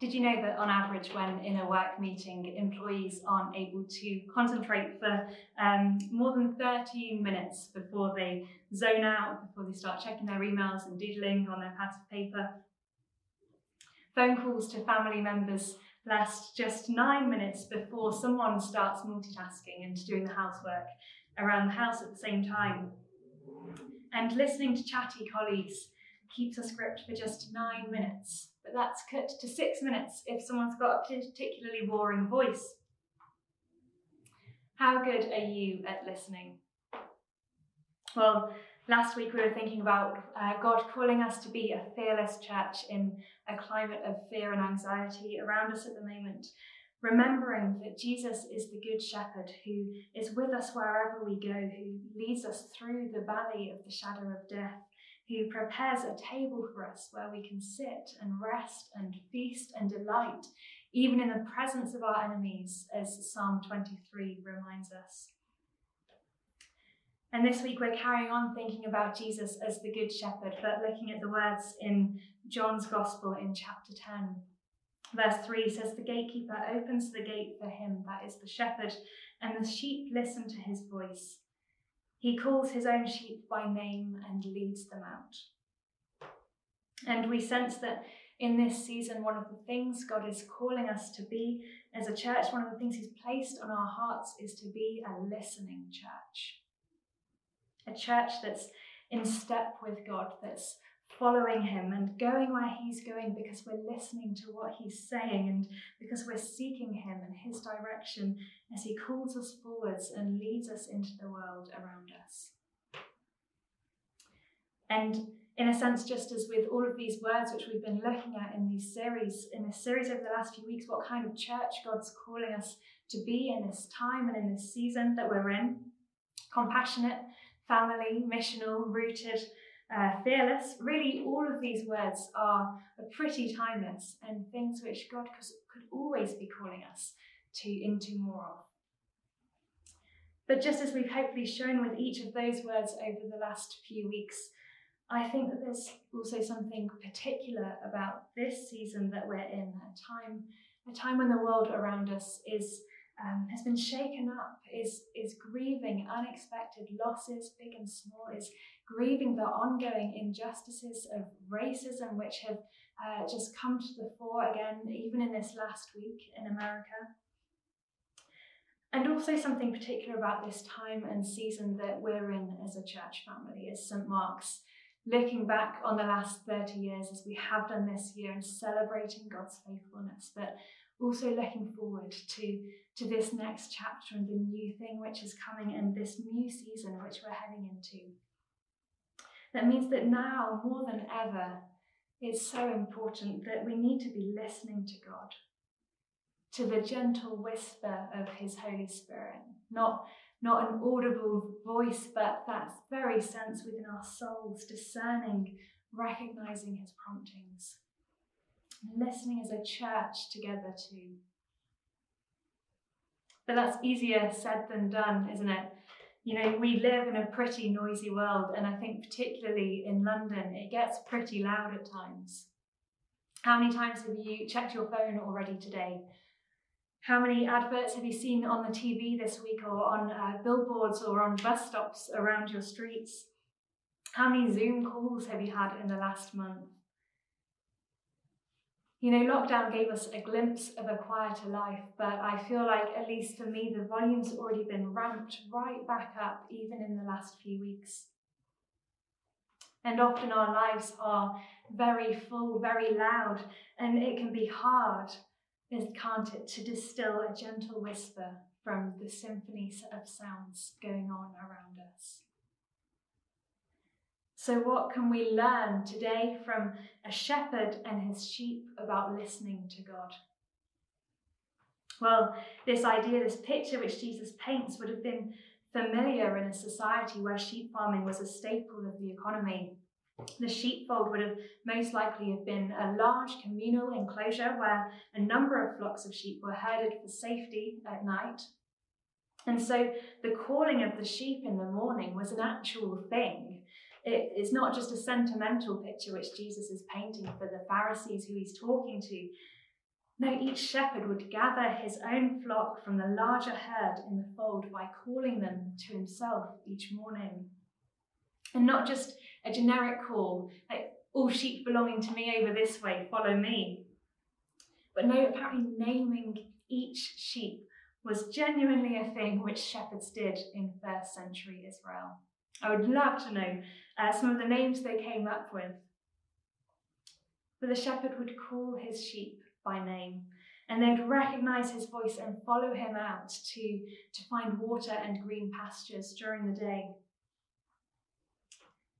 Did you know that on average, when in a work meeting, employees aren't able to concentrate for um, more than 13 minutes before they zone out, before they start checking their emails and doodling on their pads of paper? Phone calls to family members last just nine minutes before someone starts multitasking and doing the housework around the house at the same time. And listening to chatty colleagues keeps us gripped for just nine minutes but that's cut to six minutes if someone's got a particularly boring voice. How good are you at listening? Well, last week we were thinking about uh, God calling us to be a fearless church in a climate of fear and anxiety around us at the moment, remembering that Jesus is the Good Shepherd who is with us wherever we go, who leads us through the valley of the shadow of death who prepares a table for us where we can sit and rest and feast and delight, even in the presence of our enemies, as Psalm 23 reminds us. And this week we're carrying on thinking about Jesus as the Good Shepherd, but looking at the words in John's Gospel in chapter 10. Verse 3 says, The gatekeeper opens the gate for him, that is the shepherd, and the sheep listen to his voice. He calls his own sheep by name and leads them out. And we sense that in this season, one of the things God is calling us to be as a church, one of the things He's placed on our hearts is to be a listening church. A church that's in step with God, that's following Him and going where He's going because we're listening to what He's saying and because we're seeking Him and His direction as He calls us forwards and leads us into the world around us. And in a sense, just as with all of these words which we've been looking at in these series, in this series over the last few weeks, what kind of church God's calling us to be in this time and in this season that we're in compassionate, family, missional, rooted, uh, fearless. Really, all of these words are pretty timeless and things which God could, always be calling us to into more of. But just as we've hopefully shown with each of those words over the last few weeks, I think that there's also something particular about this season that we're in, a time, a time when the world around us is um, has been shaken up, is is grieving unexpected losses, big and small, is grieving the ongoing injustices of racism which have uh, just come to the fore again, even in this last week in America. And also, something particular about this time and season that we're in as a church family, as St. Mark's, looking back on the last 30 years as we have done this year and celebrating God's faithfulness, but also looking forward to, to this next chapter and the new thing which is coming and this new season which we're heading into. That means that now, more than ever, it's so important that we need to be listening to God to the gentle whisper of his Holy Spirit, not, not an audible voice, but that very sense within our souls, discerning, recognizing his promptings, listening as a church together too. But that's easier said than done, isn't it? You know, we live in a pretty noisy world, and I think particularly in London, it gets pretty loud at times. How many times have you checked your phone already today how many adverts have you seen on the TV this week or on uh, billboards or on bus stops around your streets? How many Zoom calls have you had in the last month? You know, lockdown gave us a glimpse of a quieter life, but I feel like, at least for me, the volume's already been ramped right back up, even in the last few weeks. And often our lives are very full, very loud, and it can be hard can't it, to distill a gentle whisper from the symphonies of sounds going on around us. So, what can we learn today from a shepherd and his sheep about listening to God? Well, this idea, this picture which Jesus paints, would have been familiar in a society where sheep farming was a staple of the economy. The sheepfold would have most likely have been a large communal enclosure where a number of flocks of sheep were herded for safety at night. And so the calling of the sheep in the morning was an actual thing. It is not just a sentimental picture which Jesus is painting for the Pharisees who he's talking to. No, each shepherd would gather his own flock from the larger herd in the fold by calling them to himself each morning. And not just a generic call, like all sheep belonging to me over this way, follow me. But no, apparently naming each sheep was genuinely a thing which shepherds did in first century Israel. I would love to know uh, some of the names they came up with. But the shepherd would call his sheep by name, and they'd recognize his voice and follow him out to, to find water and green pastures during the day.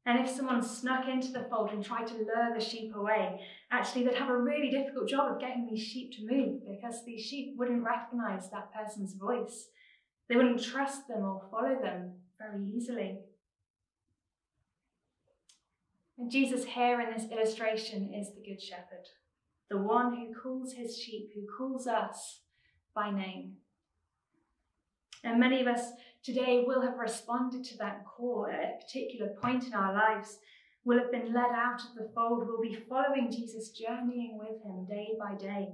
And if someone snuck into the fold and tried to lure the sheep away, actually they'd have a really difficult job of getting these sheep to move because these sheep wouldn't recognize that person's voice. They wouldn't trust them or follow them very easily. And Jesus, here in this illustration, is the Good Shepherd the one who calls his sheep, who calls us by name. And many of us today will have responded to that call at a particular point in our lives, will have been led out of the fold, will be following Jesus, journeying with him day by day.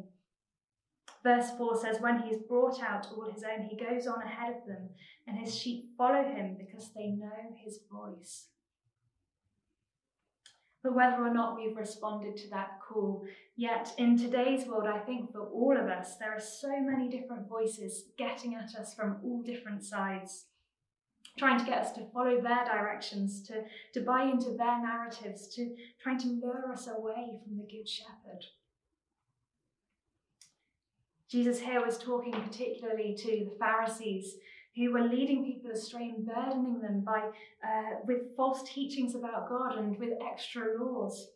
Verse 4 says, When he has brought out all his own, he goes on ahead of them, and his sheep follow him because they know his voice. But whether or not we've responded to that call, yet in today's world, I think for all of us, there are so many different voices getting at us from all different sides, trying to get us to follow their directions, to, to buy into their narratives, to trying to lure us away from the Good Shepherd. Jesus here was talking particularly to the Pharisees who were leading people astray and burdening them by uh, with false teachings about God and with extra laws.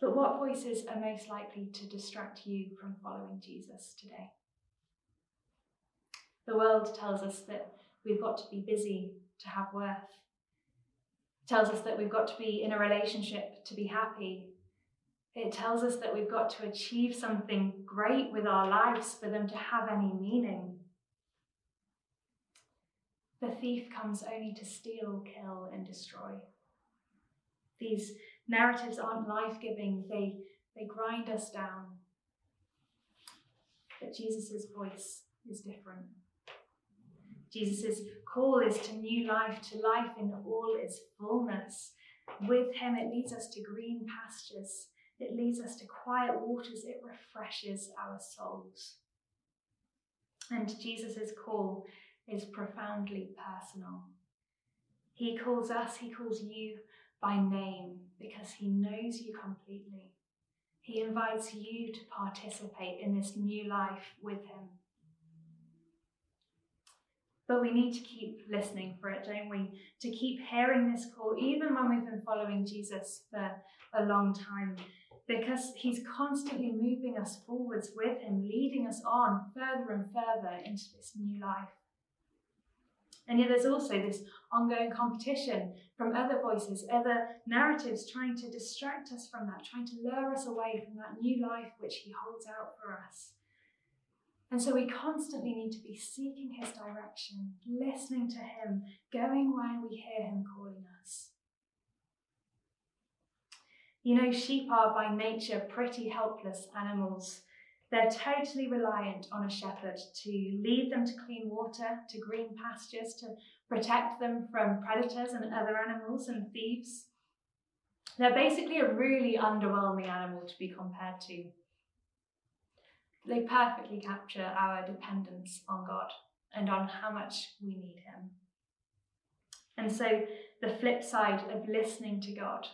But what voices are most likely to distract you from following Jesus today? The world tells us that we've got to be busy to have worth. It tells us that we've got to be in a relationship to be happy. It tells us that we've got to achieve something great with our lives for them to have any meaning. The thief comes only to steal, kill, and destroy. These narratives aren't life giving, they, they grind us down. But Jesus' voice is different. Jesus' call is to new life, to life in all its fullness. With him, it leads us to green pastures, it leads us to quiet waters, it refreshes our souls. And Jesus' call is profoundly personal. He calls us, He calls you by name because He knows you completely. He invites you to participate in this new life with Him. But we need to keep listening for it, don't we? To keep hearing this call, even when we've been following Jesus for a long time, because He's constantly moving us forwards with Him, leading us on further and further into this new life. And yet there's also this ongoing competition from other voices, other narratives trying to distract us from that, trying to lure us away from that new life which He holds out for us. And so we constantly need to be seeking His direction, listening to Him, going where we hear Him calling us. You know, sheep are by nature pretty helpless animals. They're totally reliant on a shepherd to lead them to clean water, to green pastures, to protect them from predators and other animals and thieves. They're basically a really underwhelming animal to be compared to. They perfectly capture our dependence on God and on how much we need Him. And so, the flip side of listening to God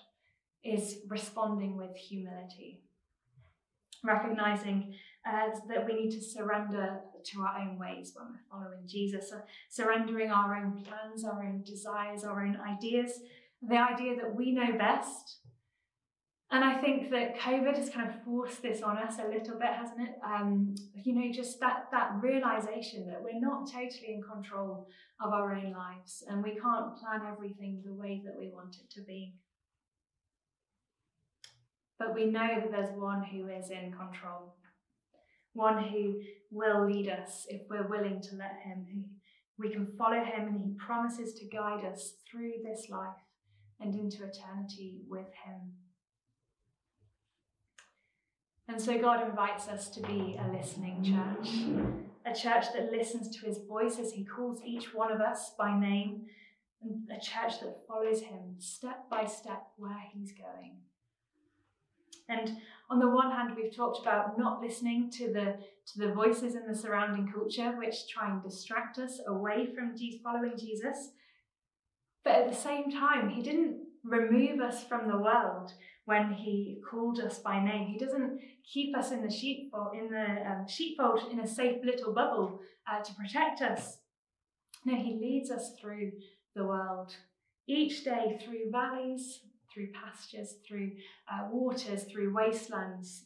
is responding with humility, recognizing uh, that we need to surrender to our own ways when we're following Jesus, uh, surrendering our own plans, our own desires, our own ideas, the idea that we know best. And I think that COVID has kind of forced this on us a little bit, hasn't it? Um, you know, just that that realization that we're not totally in control of our own lives and we can't plan everything the way that we want it to be. But we know that there's one who is in control one who will lead us if we're willing to let him. We can follow him and he promises to guide us through this life and into eternity with him. And so God invites us to be a listening church, a church that listens to his voice as he calls each one of us by name, and a church that follows him step by step where he's going. And on the one hand, we've talked about not listening to the to the voices in the surrounding culture, which try and distract us away from following Jesus. But at the same time, he didn't remove us from the world when he called us by name. He doesn't keep us in the sheepfold, in the um, sheepfold in a safe little bubble uh, to protect us. No, he leads us through the world each day through valleys, through pastures, through uh, waters, through wastelands.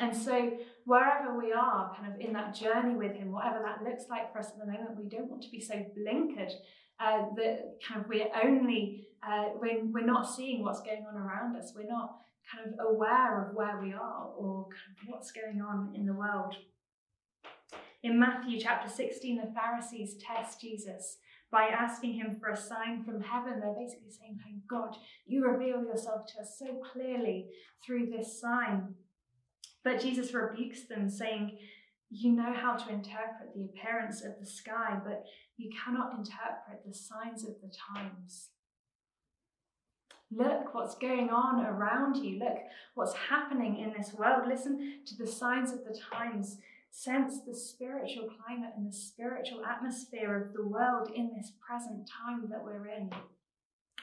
And so, wherever we are, kind of in that journey with Him, whatever that looks like for us at the moment, we don't want to be so blinkered uh, that kind of we're only uh, when we're not seeing what's going on around us. We're not kind of aware of where we are or kind of what's going on in the world. In Matthew chapter 16, the Pharisees test Jesus by asking him for a sign from heaven. They're basically saying, Thank God, you reveal yourself to us so clearly through this sign. But Jesus rebukes them, saying, You know how to interpret the appearance of the sky, but you cannot interpret the signs of the times. Look what's going on around you. Look what's happening in this world. Listen to the signs of the times sense the spiritual climate and the spiritual atmosphere of the world in this present time that we're in.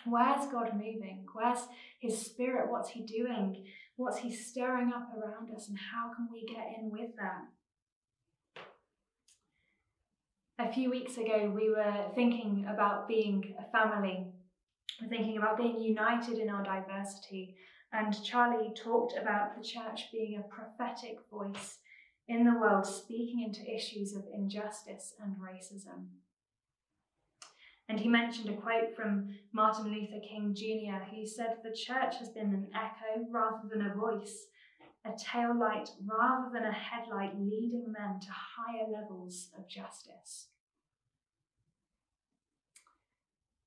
Where's God moving? Where's His Spirit? What's He doing? What's He stirring up around us? And how can we get in with that? A few weeks ago, we were thinking about being a family. We're thinking about being united in our diversity. And Charlie talked about the church being a prophetic voice in the world speaking into issues of injustice and racism. And he mentioned a quote from Martin Luther King Jr., who said, The church has been an echo rather than a voice, a tail light rather than a headlight leading men to higher levels of justice.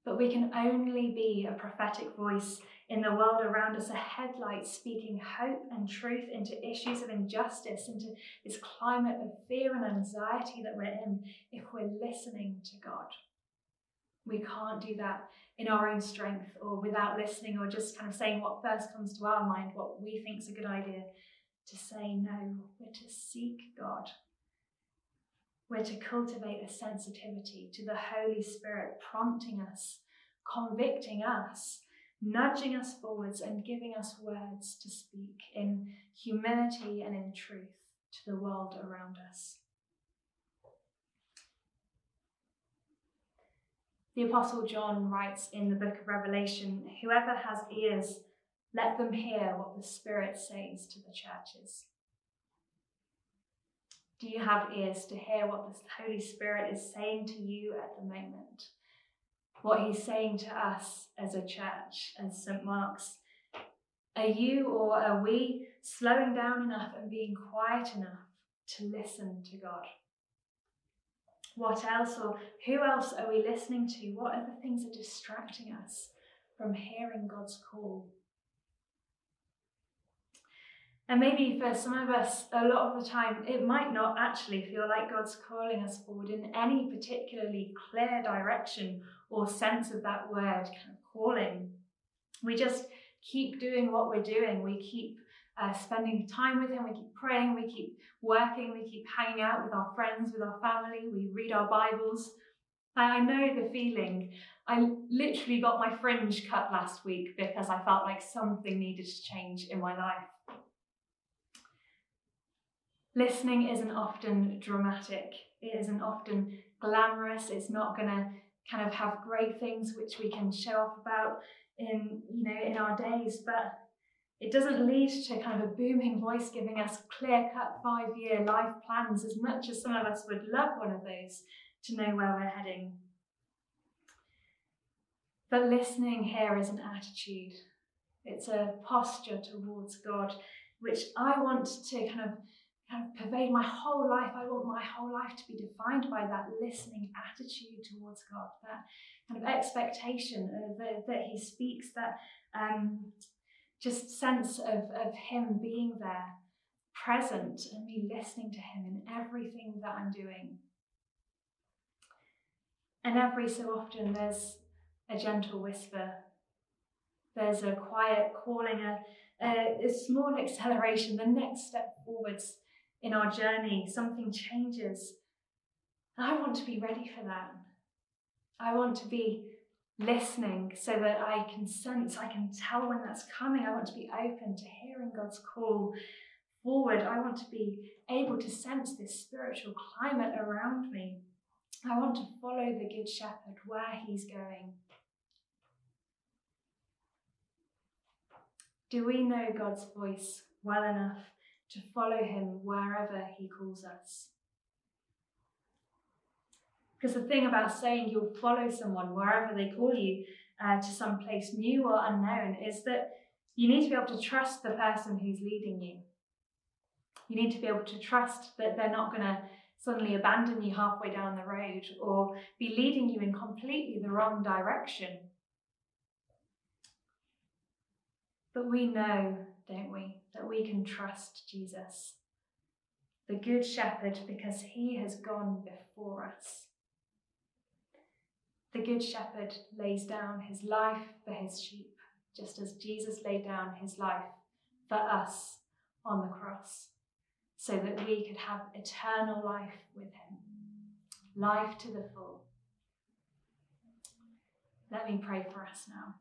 But we can only be a prophetic voice in the world around us, a headlight speaking hope and truth into issues of injustice, into this climate of fear and anxiety that we're in, if we're listening to God. We can't do that in our own strength or without listening or just kind of saying what first comes to our mind, what we think is a good idea. To say no, we're to seek God. We're to cultivate a sensitivity to the Holy Spirit prompting us, convicting us nudging us forwards and giving us words to speak in humility and in truth to the world around us. The Apostle John writes in the book of Revelation Whoever has ears, let them hear what the Spirit says to the churches. Do you have ears to hear what the Holy Spirit is saying to you at the moment? What he's saying to us as a church, as St. Mark's. Are you or are we slowing down enough and being quiet enough to listen to God? What else or who else are we listening to? What other things are distracting us from hearing God's call? And maybe for some of us, a lot of the time, it might not actually feel like God's calling us forward in any particularly clear direction or sense of that word kind of calling. We just keep doing what we're doing. We keep uh, spending time with Him. We keep praying. We keep working. We keep hanging out with our friends, with our family. We read our Bibles. I know the feeling. I literally got my fringe cut last week because I felt like something needed to change in my life. Listening isn't often dramatic, it isn't often glamorous, it's not going to kind of have great things which we can show off about in you know in our days but it doesn't lead to kind of a booming voice giving us clear cut five year life plans as much as some of us would love one of those to know where we're heading. But listening here is an attitude. It's a posture towards god which i want to kind of kind of pervade my whole life. I want my whole life to be defined by that listening attitude towards God, that kind of expectation uh, that, that He speaks, that um, just sense of, of Him being there, present, and me listening to Him in everything that I'm doing. And every so often, there's a gentle whisper, there's a quiet calling, a, a, a small acceleration, the next step forwards in our journey, something changes. And I want to be ready for that. I want to be listening so that I can sense, I can tell when that's coming. I want to be open to hearing God's call forward. I want to be able to sense this spiritual climate around me. I want to follow the Good Shepherd where he's going. Do we know God's voice well enough to follow him wherever he calls us? Because the thing about saying you'll follow someone wherever they call you uh, to some place new or unknown is that you need to be able to trust the person who's leading you. You need to be able to trust that they're not going to suddenly abandon you halfway down the road or be leading you in completely the wrong direction. But we know, don't we, that we can trust Jesus, the Good Shepherd, because he has gone before us. The Good Shepherd lays down his life for his sheep, just as Jesus laid down his life for us on the cross, so that we could have eternal life with him, life to the full. Let me pray for us now.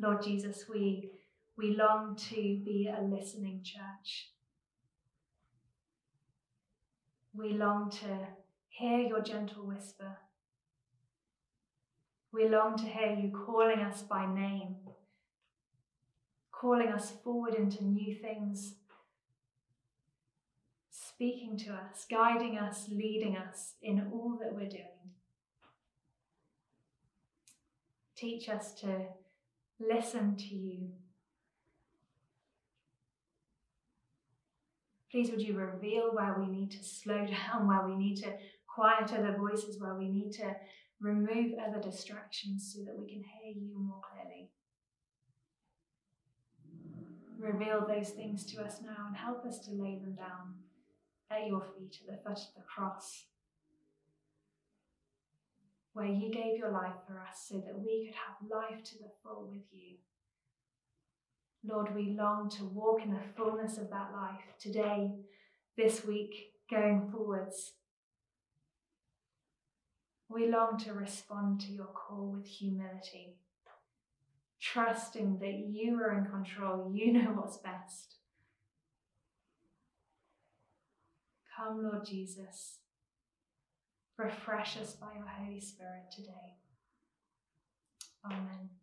Lord Jesus, we, we long to be a listening church we long to hear your gentle whisper. We long to hear you calling us by name, calling us forward into new things, speaking to us, guiding us, leading us in all that we're doing. Teach us to listen to you Please, would you reveal where we need to slow down, where we need to quiet other voices, where we need to remove other distractions so that we can hear you more clearly. Reveal those things to us now and help us to lay them down at your feet, at the foot of the cross, where you gave your life for us so that we could have life to the full with you. Lord, we long to walk in the fullness of that life today, this week, going forwards. We long to respond to your call with humility, trusting that you are in control, you know what's best. Come, Lord Jesus, refresh us by your Holy Spirit today. Amen.